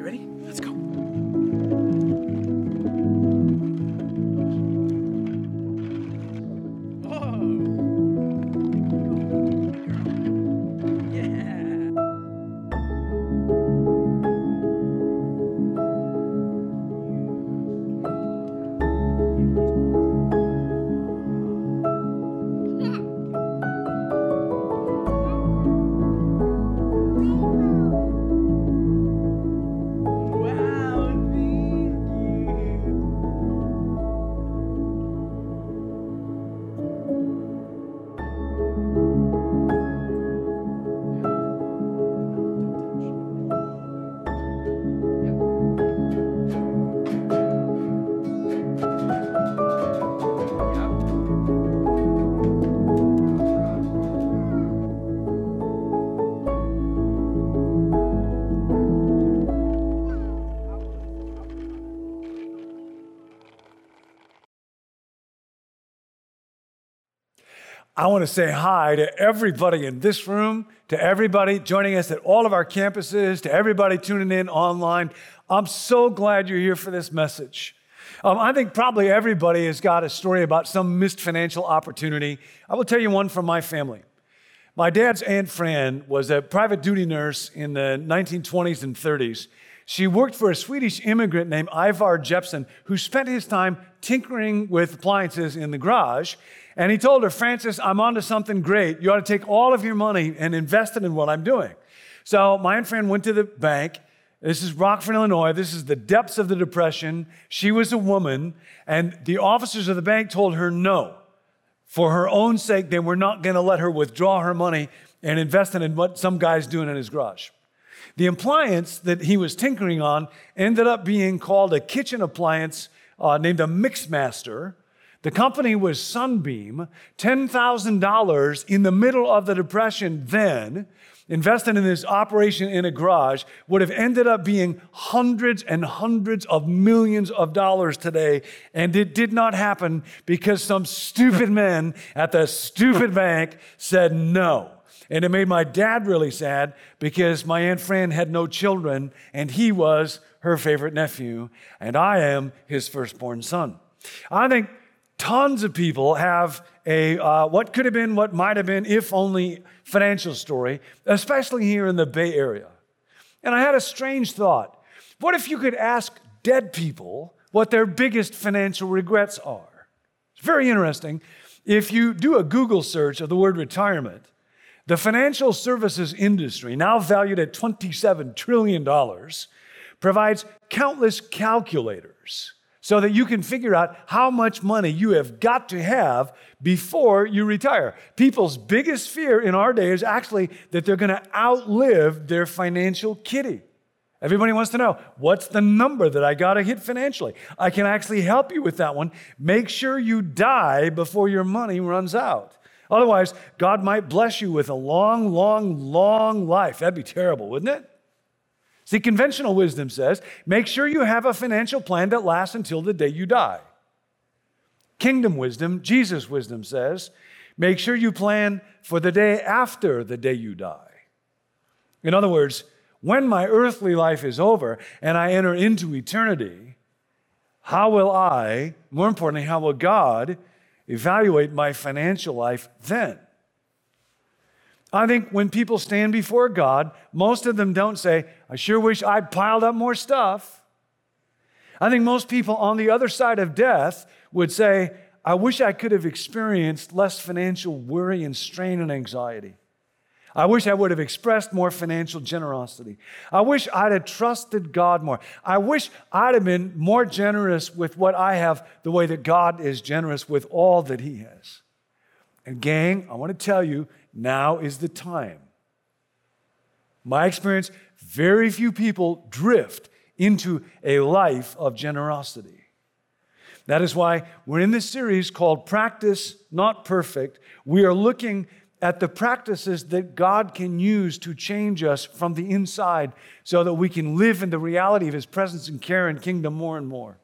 You ready? Let's go. I want to say hi to everybody in this room, to everybody joining us at all of our campuses, to everybody tuning in online. I'm so glad you're here for this message. Um, I think probably everybody has got a story about some missed financial opportunity. I will tell you one from my family. My dad's Aunt Fran was a private duty nurse in the 1920s and 30s. She worked for a Swedish immigrant named Ivar Jepson, who spent his time tinkering with appliances in the garage. And he told her, Frances, I'm onto something great. You ought to take all of your money and invest it in what I'm doing. So my friend went to the bank. This is Rockford, Illinois. This is the depths of the Depression. She was a woman, and the officers of the bank told her no. For her own sake, they were not going to let her withdraw her money and invest it in what some guy's doing in his garage. The appliance that he was tinkering on ended up being called a kitchen appliance uh, named a Mixmaster. The company was Sunbeam, $10,000 in the middle of the Depression then, invested in this operation in a garage, would have ended up being hundreds and hundreds of millions of dollars today. And it did not happen because some stupid men at the stupid bank said no. And it made my dad really sad because my Aunt Fran had no children and he was her favorite nephew, and I am his firstborn son. I think tons of people have a uh, what could have been, what might have been, if only financial story, especially here in the Bay Area. And I had a strange thought. What if you could ask dead people what their biggest financial regrets are? It's very interesting. If you do a Google search of the word retirement, the financial services industry, now valued at $27 trillion, provides countless calculators so that you can figure out how much money you have got to have before you retire. People's biggest fear in our day is actually that they're going to outlive their financial kitty. Everybody wants to know what's the number that I got to hit financially? I can actually help you with that one. Make sure you die before your money runs out. Otherwise, God might bless you with a long, long, long life. That'd be terrible, wouldn't it? See, conventional wisdom says make sure you have a financial plan that lasts until the day you die. Kingdom wisdom, Jesus' wisdom says make sure you plan for the day after the day you die. In other words, when my earthly life is over and I enter into eternity, how will I, more importantly, how will God evaluate my financial life then? I think when people stand before God, most of them don't say, I sure wish I'd piled up more stuff. I think most people on the other side of death would say, I wish I could have experienced less financial worry and strain and anxiety. I wish I would have expressed more financial generosity. I wish I'd have trusted God more. I wish I'd have been more generous with what I have the way that God is generous with all that He has. And, gang, I want to tell you now is the time. My experience very few people drift into a life of generosity. That is why we're in this series called Practice Not Perfect. We are looking at the practices that God can use to change us from the inside so that we can live in the reality of His presence and care and kingdom more and more.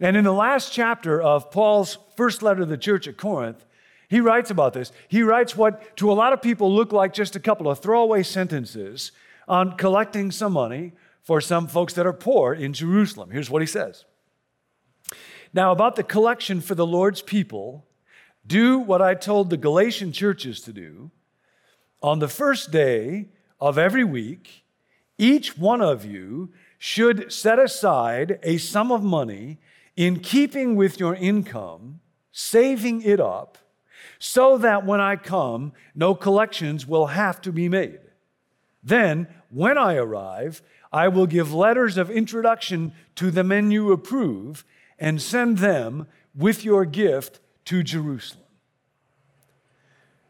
And in the last chapter of Paul's first letter to the church at Corinth, he writes about this. He writes what to a lot of people look like just a couple of throwaway sentences on collecting some money for some folks that are poor in Jerusalem. Here's what he says Now, about the collection for the Lord's people, do what I told the Galatian churches to do. On the first day of every week, each one of you should set aside a sum of money in keeping with your income, saving it up, so that when I come, no collections will have to be made. Then, when I arrive, I will give letters of introduction to the men you approve and send them with your gift to Jerusalem.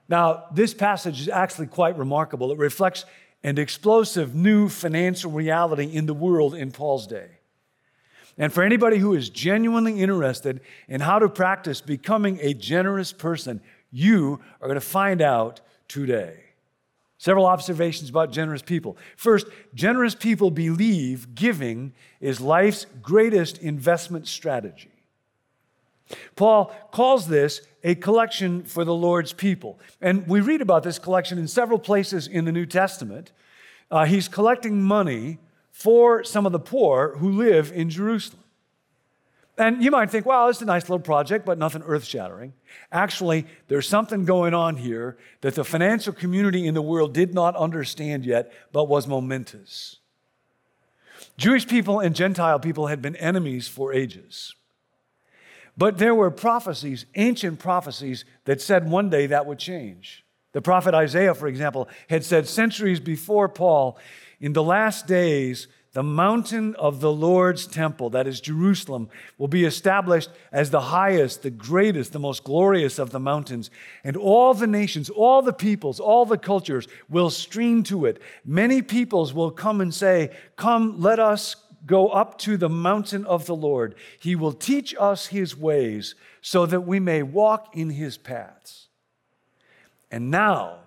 Now, this passage is actually quite remarkable. It reflects an explosive new financial reality in the world in Paul's day. And for anybody who is genuinely interested in how to practice becoming a generous person, you are going to find out today. Several observations about generous people. First, generous people believe giving is life's greatest investment strategy. Paul calls this a collection for the Lord's people. And we read about this collection in several places in the New Testament. Uh, he's collecting money for some of the poor who live in Jerusalem. And you might think, well, it's a nice little project, but nothing earth shattering. Actually, there's something going on here that the financial community in the world did not understand yet, but was momentous. Jewish people and Gentile people had been enemies for ages. But there were prophecies, ancient prophecies, that said one day that would change. The prophet Isaiah, for example, had said centuries before Paul, in the last days, the mountain of the Lord's temple, that is Jerusalem, will be established as the highest, the greatest, the most glorious of the mountains. And all the nations, all the peoples, all the cultures will stream to it. Many peoples will come and say, Come, let us go up to the mountain of the Lord. He will teach us his ways so that we may walk in his paths. And now,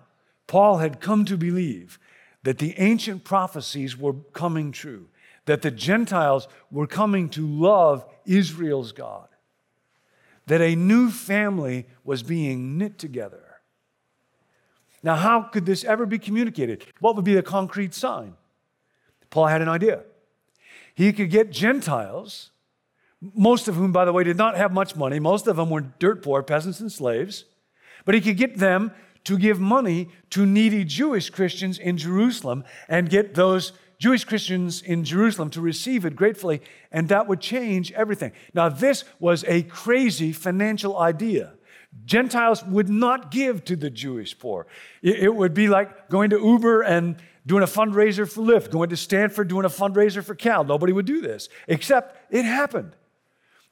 Paul had come to believe that the ancient prophecies were coming true, that the Gentiles were coming to love Israel's God, that a new family was being knit together. Now, how could this ever be communicated? What would be the concrete sign? Paul had an idea. He could get Gentiles, most of whom, by the way, did not have much money, most of them were dirt poor, peasants and slaves, but he could get them to give money to needy Jewish Christians in Jerusalem and get those Jewish Christians in Jerusalem to receive it gratefully, and that would change everything. Now, this was a crazy financial idea. Gentiles would not give to the Jewish poor. It would be like going to Uber and doing a fundraiser for Lyft, going to Stanford doing a fundraiser for Cal. Nobody would do this, except it happened.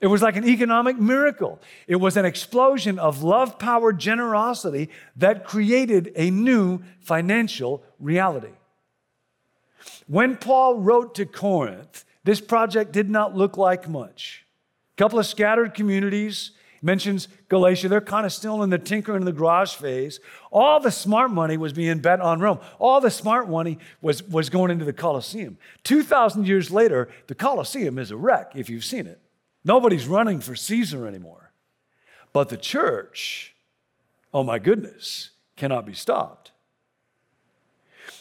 It was like an economic miracle. It was an explosion of love powered generosity that created a new financial reality. When Paul wrote to Corinth, this project did not look like much. A couple of scattered communities, mentions Galatia. They're kind of still in the tinker in the garage phase. All the smart money was being bet on Rome. All the smart money was, was going into the Colosseum. 2,000 years later, the Colosseum is a wreck if you've seen it. Nobody's running for Caesar anymore. But the church, oh my goodness, cannot be stopped.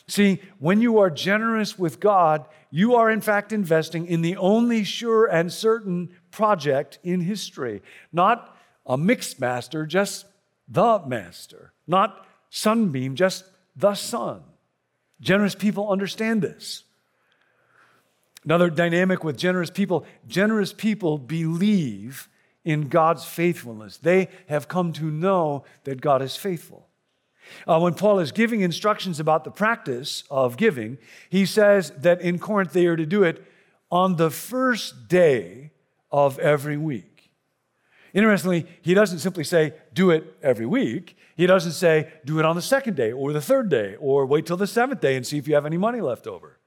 See, when you are generous with God, you are in fact investing in the only sure and certain project in history. Not a Mixmaster, just the master. Not sunbeam, just the sun. Generous people understand this. Another dynamic with generous people generous people believe in God's faithfulness. They have come to know that God is faithful. Uh, when Paul is giving instructions about the practice of giving, he says that in Corinth they are to do it on the first day of every week. Interestingly, he doesn't simply say, do it every week. He doesn't say, do it on the second day or the third day or wait till the seventh day and see if you have any money left over.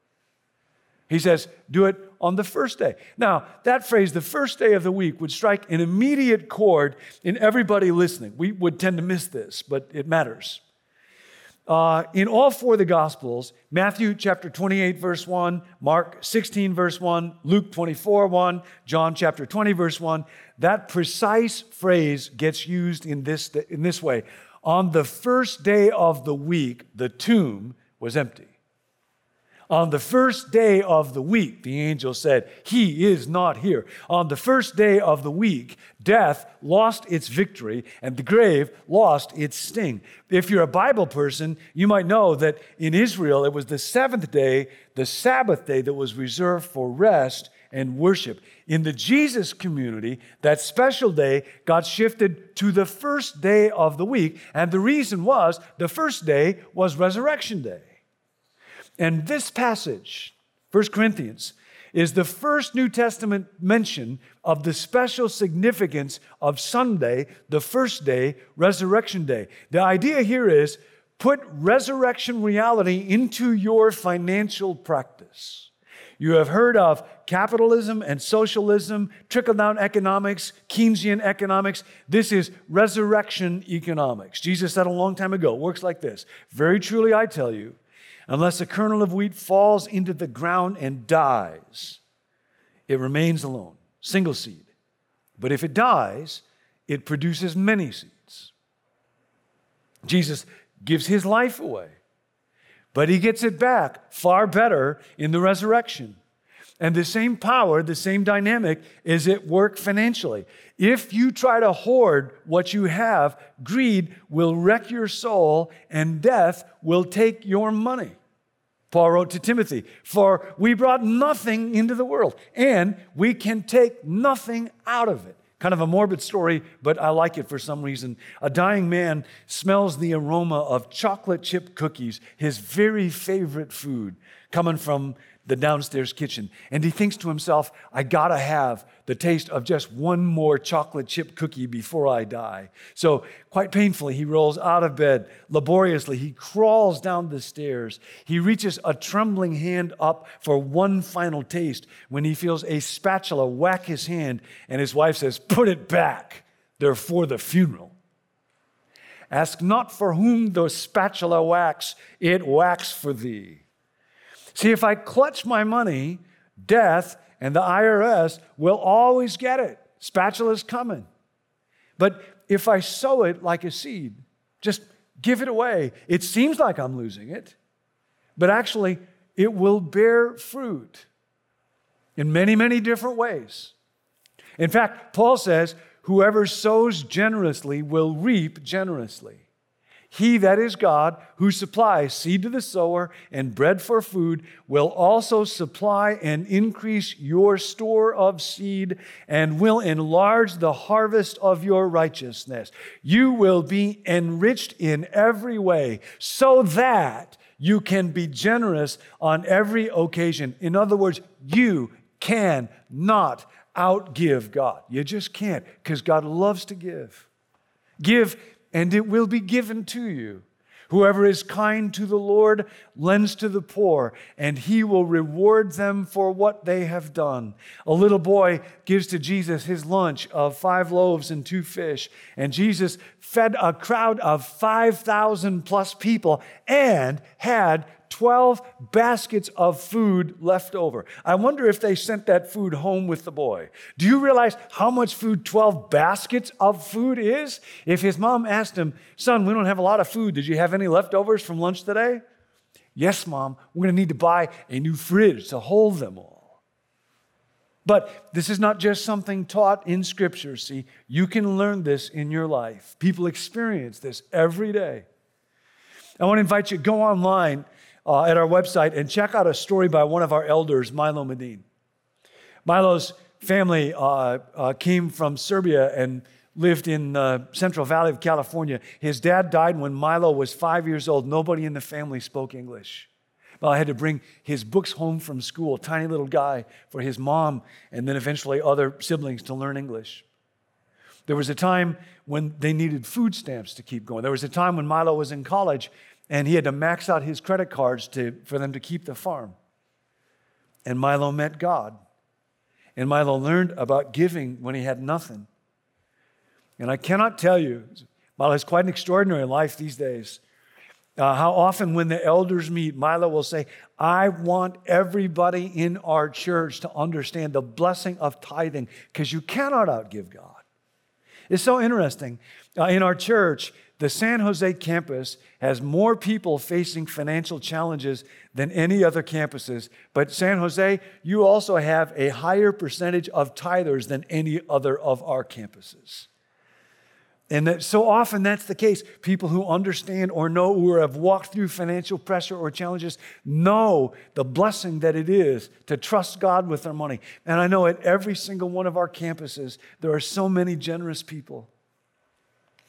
He says, do it on the first day. Now, that phrase, the first day of the week, would strike an immediate chord in everybody listening. We would tend to miss this, but it matters. Uh, in all four of the Gospels, Matthew chapter 28, verse 1, Mark 16, verse 1, Luke 24, 1, John chapter 20, verse 1, that precise phrase gets used in this, in this way. On the first day of the week, the tomb was empty. On the first day of the week, the angel said, He is not here. On the first day of the week, death lost its victory and the grave lost its sting. If you're a Bible person, you might know that in Israel, it was the seventh day, the Sabbath day, that was reserved for rest and worship. In the Jesus community, that special day got shifted to the first day of the week. And the reason was the first day was Resurrection Day. And this passage, 1 Corinthians, is the first New Testament mention of the special significance of Sunday, the first day, Resurrection Day. The idea here is put resurrection reality into your financial practice. You have heard of capitalism and socialism, trickle down economics, Keynesian economics. This is resurrection economics. Jesus said a long time ago, works like this Very truly, I tell you, unless a kernel of wheat falls into the ground and dies, it remains alone, single seed. But if it dies, it produces many seeds. Jesus gives his life away but he gets it back far better in the resurrection. And the same power, the same dynamic is at work financially. If you try to hoard what you have, greed will wreck your soul and death will take your money. Paul wrote to Timothy, For we brought nothing into the world, and we can take nothing out of it. Kind of a morbid story, but I like it for some reason. A dying man smells the aroma of chocolate chip cookies, his very favorite food, coming from the downstairs kitchen. And he thinks to himself, I gotta have the taste of just one more chocolate chip cookie before I die. So, quite painfully, he rolls out of bed. Laboriously, he crawls down the stairs. He reaches a trembling hand up for one final taste when he feels a spatula whack his hand, and his wife says, Put it back. They're for the funeral. Ask not for whom the spatula whacks, it whacks for thee. See, if I clutch my money, death and the IRS will always get it. Spatula's coming. But if I sow it like a seed, just give it away, it seems like I'm losing it, but actually, it will bear fruit in many, many different ways. In fact, Paul says, whoever sows generously will reap generously. He, that is God, who supplies seed to the sower and bread for food, will also supply and increase your store of seed and will enlarge the harvest of your righteousness. You will be enriched in every way so that you can be generous on every occasion. In other words, you can not outgive God. You just can't because God loves to give. Give and it will be given to you. Whoever is kind to the Lord lends to the poor, and he will reward them for what they have done. A little boy gives to Jesus his lunch of five loaves and two fish, and Jesus fed a crowd of 5,000 plus people and had 12 baskets of food left over. I wonder if they sent that food home with the boy. Do you realize how much food 12 baskets of food is? If his mom asked him, Son, we don't have a lot of food. Did you have any leftovers from lunch today? Yes, mom. We're going to need to buy a new fridge to hold them all. But this is not just something taught in Scripture. See, you can learn this in your life. People experience this every day. I want to invite you go online uh, at our website and check out a story by one of our elders, Milo Medin. Milo's family uh, uh, came from Serbia and lived in the Central Valley of California. His dad died when Milo was five years old. Nobody in the family spoke English. I had to bring his books home from school, tiny little guy, for his mom and then eventually other siblings to learn English. There was a time when they needed food stamps to keep going. There was a time when Milo was in college and he had to max out his credit cards to, for them to keep the farm. And Milo met God. And Milo learned about giving when he had nothing. And I cannot tell you, Milo has quite an extraordinary life these days. Uh, how often, when the elders meet, Milo will say, I want everybody in our church to understand the blessing of tithing because you cannot outgive God. It's so interesting. Uh, in our church, the San Jose campus has more people facing financial challenges than any other campuses. But San Jose, you also have a higher percentage of tithers than any other of our campuses. And that so often that's the case. People who understand or know or have walked through financial pressure or challenges know the blessing that it is to trust God with their money. And I know at every single one of our campuses, there are so many generous people.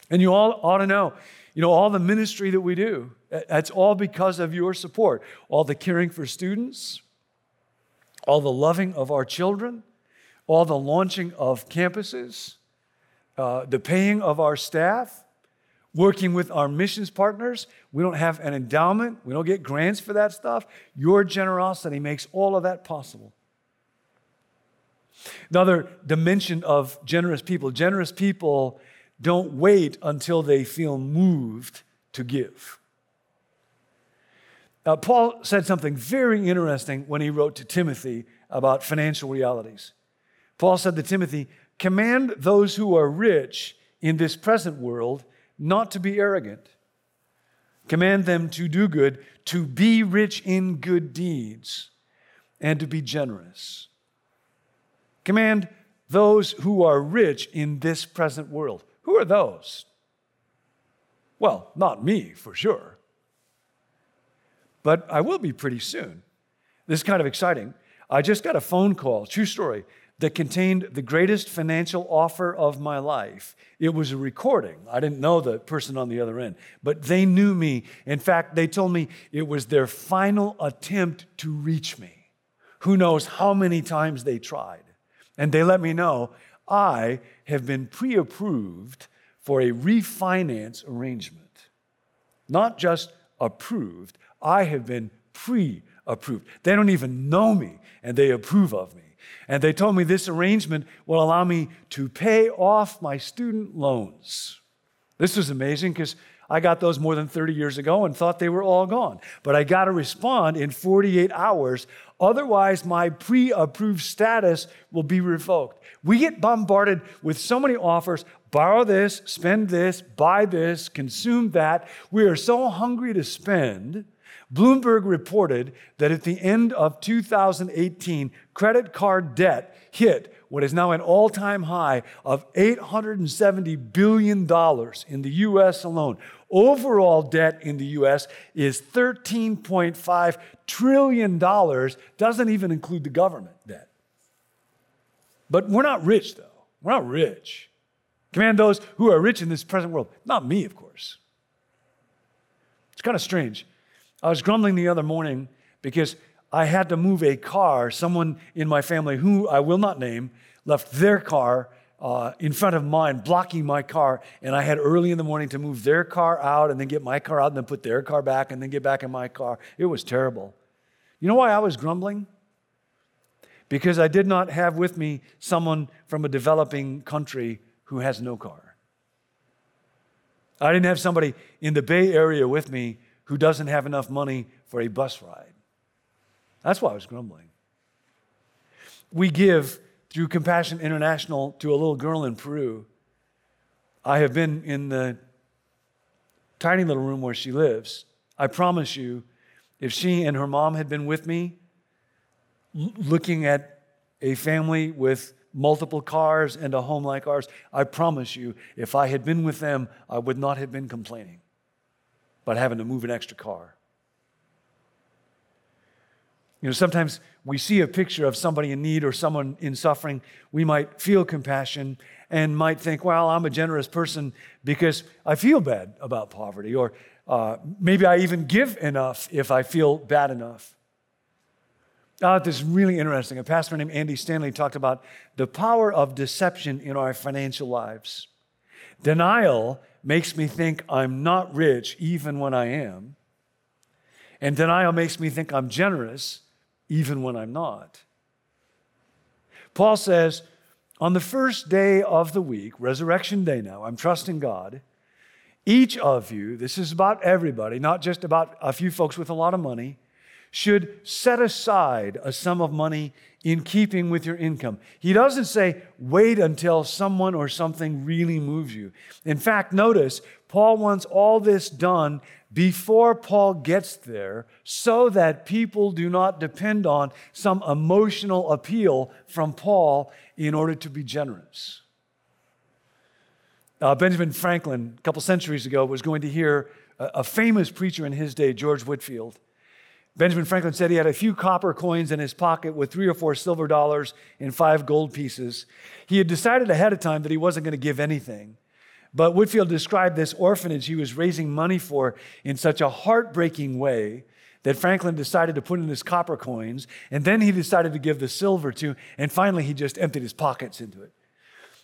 And you all ought to know, you know, all the ministry that we do, uh, that's all because of your support. All the caring for students, all the loving of our children, all the launching of campuses uh, the paying of our staff, working with our missions partners. We don't have an endowment, we don't get grants for that stuff. Your generosity makes all of that possible. Another dimension of generous people generous people don't wait until they feel moved to give. Paul said something very interesting when he wrote to Timothy about financial realities. Paul said to Timothy, Command those who are rich in this present world not to be arrogant. Command them to do good, to be rich in good deeds, and to be generous. Command those who are rich in this present world. Who are those? Well, not me, for sure. But I will be pretty soon. This is kind of exciting. I just got a phone call, true story, that contained the greatest financial offer of my life. It was a recording. I didn't know the person on the other end, but they knew me. In fact, they told me it was their final attempt to reach me. Who knows how many times they tried. And they let me know I have been pre approved for a refinance arrangement. Not just approved, I have been pre approved. They don't even know me, and they approve of me. And they told me this arrangement will allow me to pay off my student loans. This was amazing because I got those more than 30 years ago and thought they were all gone. But I got to respond in 48 hours. Otherwise, my pre approved status will be revoked. We get bombarded with so many offers borrow this, spend this, buy this, consume that. We are so hungry to spend Bloomberg reported that at the end of 2018, credit card debt hit what is now an all time high of $870 billion in the US alone. Overall debt in the US is $13.5 trillion, doesn't even include the government debt. But we're not rich, though. We're not rich. Command those who are rich in this present world. Not me, of course. It's kind of strange. I was grumbling the other morning because I had to move a car. Someone in my family, who I will not name, left their car uh, in front of mine, blocking my car. And I had early in the morning to move their car out and then get my car out and then put their car back and then get back in my car. It was terrible. You know why I was grumbling? Because I did not have with me someone from a developing country who has no car. I didn't have somebody in the Bay Area with me who doesn't have enough money for a bus ride. That's why I was grumbling. We give through Compassion International to a little girl in Peru. I have been in the tiny little room where she lives. I promise you, if she and her mom had been with me, looking at a family with multiple cars and a home like ours, I promise you, if I had been with them, I would not have been complaining about having to move an extra car. You know, sometimes we see a picture of somebody in need or someone in suffering. We might feel compassion and might think, well, I'm a generous person because I feel bad about poverty, or uh, maybe I even give enough if I feel bad enough. Uh, this is really interesting. A pastor named Andy Stanley talked about the power of deception in our financial lives. Denial makes me think I'm not rich even when I am. And denial makes me think I'm generous even when I'm not. Paul says, on the first day of the week, resurrection day now, I'm trusting God. Each of you, this is about everybody, not just about a few folks with a lot of money, should set aside a sum of money in keeping with your income. He doesn't say, wait until someone or something really moves you. In fact, notice Paul wants all this done before Paul gets there so that people do not depend on some emotional appeal from Paul in order to be generous. Uh, Benjamin Franklin, a couple centuries ago, was going to hear a, a famous preacher in his day, George Whitefield. Benjamin Franklin said he had a few copper coins in his pocket with three or four silver dollars and five gold pieces. He had decided ahead of time that he wasn't going to give anything. But Whitefield described this orphanage he was raising money for in such a heartbreaking way that Franklin decided to put in his copper coins, and then he decided to give the silver to, and finally he just emptied his pockets into it.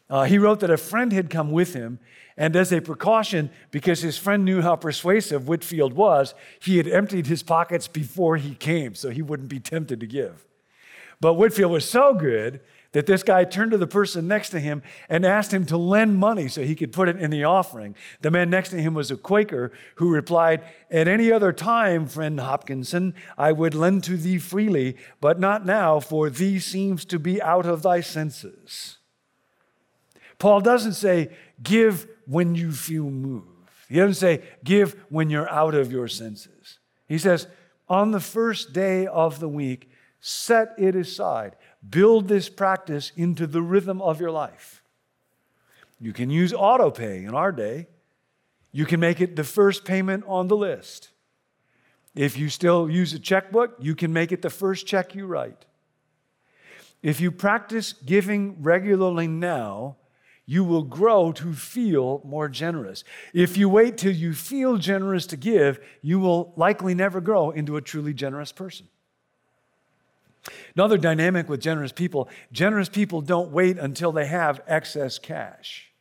Uh, he wrote that a friend had come with him, and as a precaution, because his friend knew how persuasive Whitefield was, he had emptied his pockets before he came so he wouldn't be tempted to give. But Whitefield was so good that this guy turned to the person next to him and asked him to lend money so he could put it in the offering. The man next to him was a Quaker who replied, At any other time, friend Hopkinson, I would lend to thee freely, but not now, for thee seems to be out of thy senses. Paul doesn't say, Give when you feel moved. He doesn't say, Give when you're out of your senses. He says, On the first day of the week, set it aside Build this practice into the rhythm of your life. You can use auto pay in our day. You can make it the first payment on the list. If you still use a checkbook, you can make it the first check you write. If you practice giving regularly now, you will grow to feel more generous. If you wait till you feel generous to give, you will likely never grow into a truly generous person. Another dynamic with generous people generous people don't wait until they have excess cash.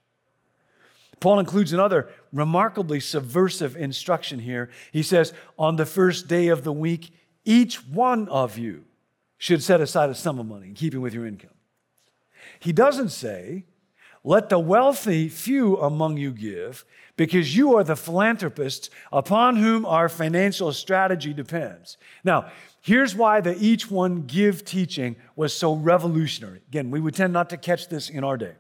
Paul includes another remarkably subversive instruction here. He says, On the first day of the week, each one of you should set aside a sum of money in keeping with your income. He doesn't say, Let the wealthy few among you give, because you are the philanthropists upon whom our financial strategy depends. Now, Here's why the each one give teaching was so revolutionary. Again, we would tend not to catch this in our day.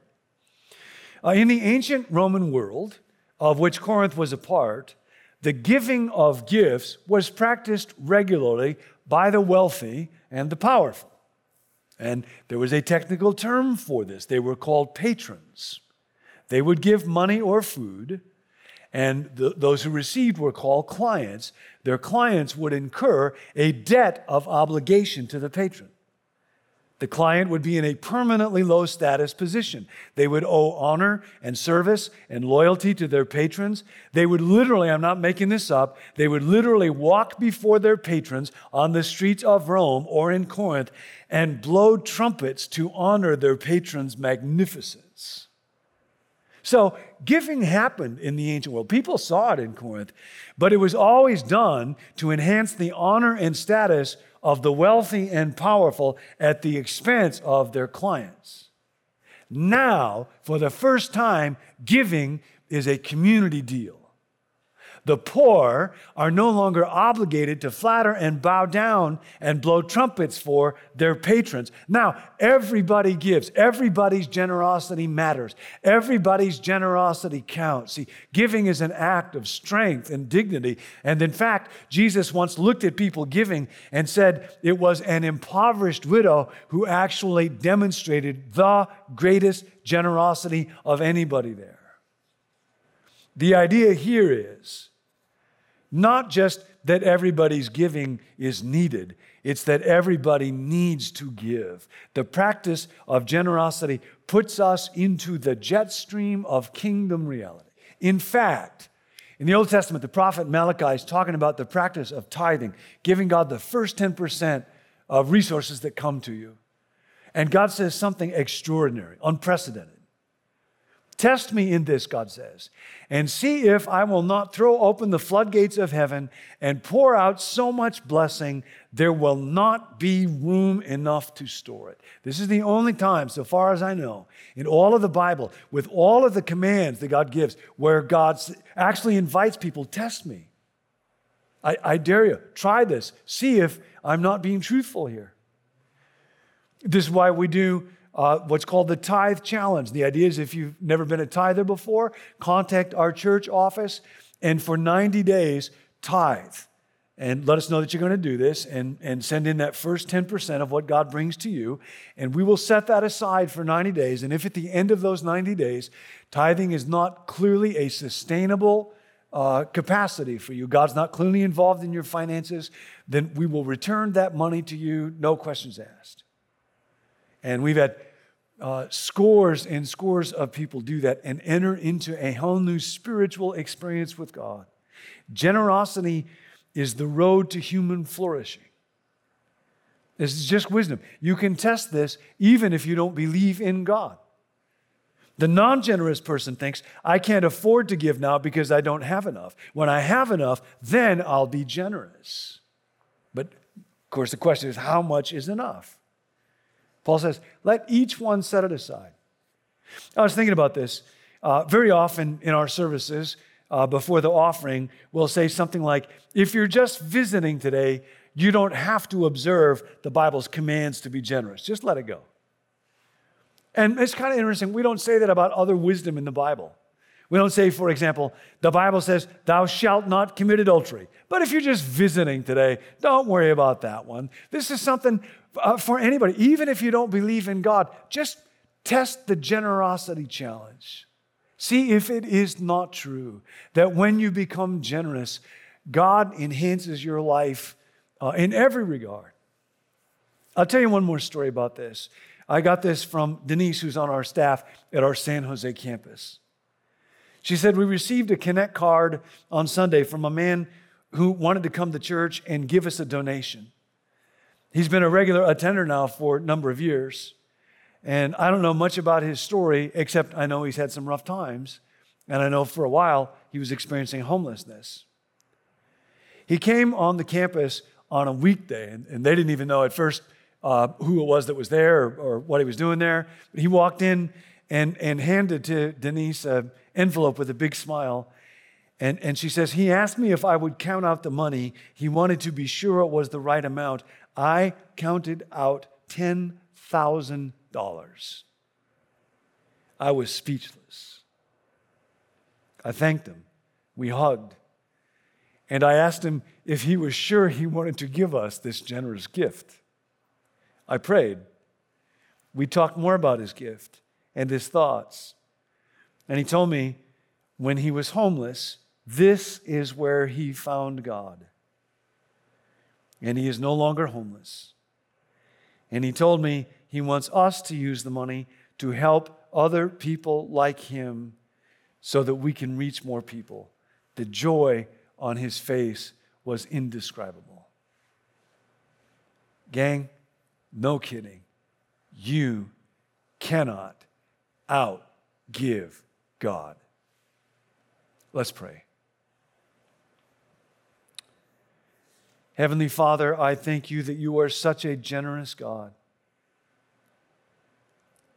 Uh, in the ancient Roman world, of which Corinth was a part, the giving of gifts was practiced regularly by the wealthy and the powerful. And there was a technical term for this. They were called patrons. They would give money or food and those who received were called clients. Their clients would incur a debt of obligation to the patron. The client would be in a permanently low status position. They would owe honor and service and loyalty to their patrons. They would literally, I'm not making this up, they would literally walk before their patrons on the streets of Rome or in Corinth and blow trumpets to honor their patrons' magnificence. So giving happened in the ancient world. People saw it in Corinth, but it was always done to enhance the honor and status of the wealthy and powerful at the expense of their clients. Now, for the first time, giving is a community deal. The poor are no longer obligated to flatter and bow down and blow trumpets for their patrons. Now, everybody gives. Everybody's generosity matters. Everybody's generosity counts. See, giving is an act of strength and dignity. And in fact, Jesus once looked at people giving and said it was an impoverished widow who actually demonstrated the greatest generosity of anybody there. The idea here is not just that everybody's giving is needed, it's that everybody needs to give. The practice of generosity puts us into the jet stream of kingdom reality. In fact, in the Old Testament, the prophet Malachi is talking about the practice of tithing, giving God the first 10% of resources that come to you. And God says something extraordinary, unprecedented. Test me in this, God says, and see if I will not throw open the floodgates of heaven and pour out so much blessing, there will not be room enough to store it. This is the only time, so far as I know, in all of the Bible, with all of the commands that God gives, where God actually invites people, test me. I, I dare you, try this. See if I'm not being truthful here. This is why we do uh, what's called the Tithe Challenge. The idea is if you've never been a tither before, contact our church office and for 90 days, tithe. And let us know that you're going to do this and, and send in that first 10% of what God brings to you. And we will set that aside for 90 days. And if at the end of those 90 days, tithing is not clearly a sustainable uh, capacity for you, God's not clearly involved in your finances, then we will return that money to you, no questions asked. And we've had uh, scores and scores of people do that and enter into a whole new spiritual experience with God. Generosity is the road to human flourishing. This is just wisdom. You can test this even if you don't believe in God. The non generous person thinks, I can't afford to give now because I don't have enough. When I have enough, then I'll be generous. But of course, the question is, how much is enough? Paul says, let each one set it aside. I was thinking about this. Uh, very often in our services, uh, before the offering we'll say something like, if you're just visiting today, you don't have to observe the Bible's commands to be generous. Just let it go. And it's kind of interesting. We don't say that about other wisdom in the Bible. We don't say, for example, the Bible says, Thou shalt not commit adultery. But if you're just visiting today, don't worry about that one. This is something uh, for anybody, even if you don't believe in God, just test the generosity challenge. See if it is not true that when you become generous, God enhances your life uh, in every regard. I'll tell you one more story about this. I got this from Denise, who's on our staff at our San Jose campus. She said, We received a Connect card on Sunday from a man who wanted to come to church and give us a donation. He's been a regular attender now for a number of years. And I don't know much about his story, except I know he's had some rough times. And I know for a while he was experiencing homelessness. He came on the campus on a weekday, and, and they didn't even know at first uh, who it was that was there or, or, what he was doing there. But he walked in and, and handed to Denise an envelope with a big smile. And, and she says, He asked me if I would count out the money. He wanted to be sure it was the right amount. I counted out $10,000. I was speechless. I thanked him. We hugged. And I asked him if he was sure he wanted to give us this generous gift. I prayed. We talked more about his gift and his thoughts. And he told me when he was homeless, this is where he found God. And he is no longer homeless. And he told me he wants us to use the money to help other people like him so that we can reach more people. The joy on his face was indescribable. Gang, no kidding. You cannot outgive God. Let's pray. Heavenly Father, I thank you that you are such a generous God.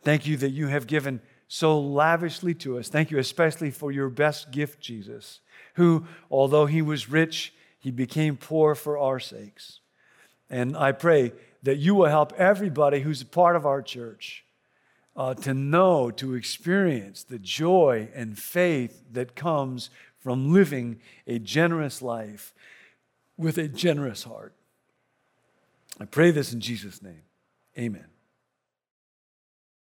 Thank you that you have given so lavishly to us. Thank you especially for your best gift, Jesus, who, although he was rich, he became poor for our sakes. And I pray that you will help everybody who's a part of our church uh, to know, to experience the joy and faith that comes from living a generous life with a generous heart. I pray this in Jesus' name. Amen.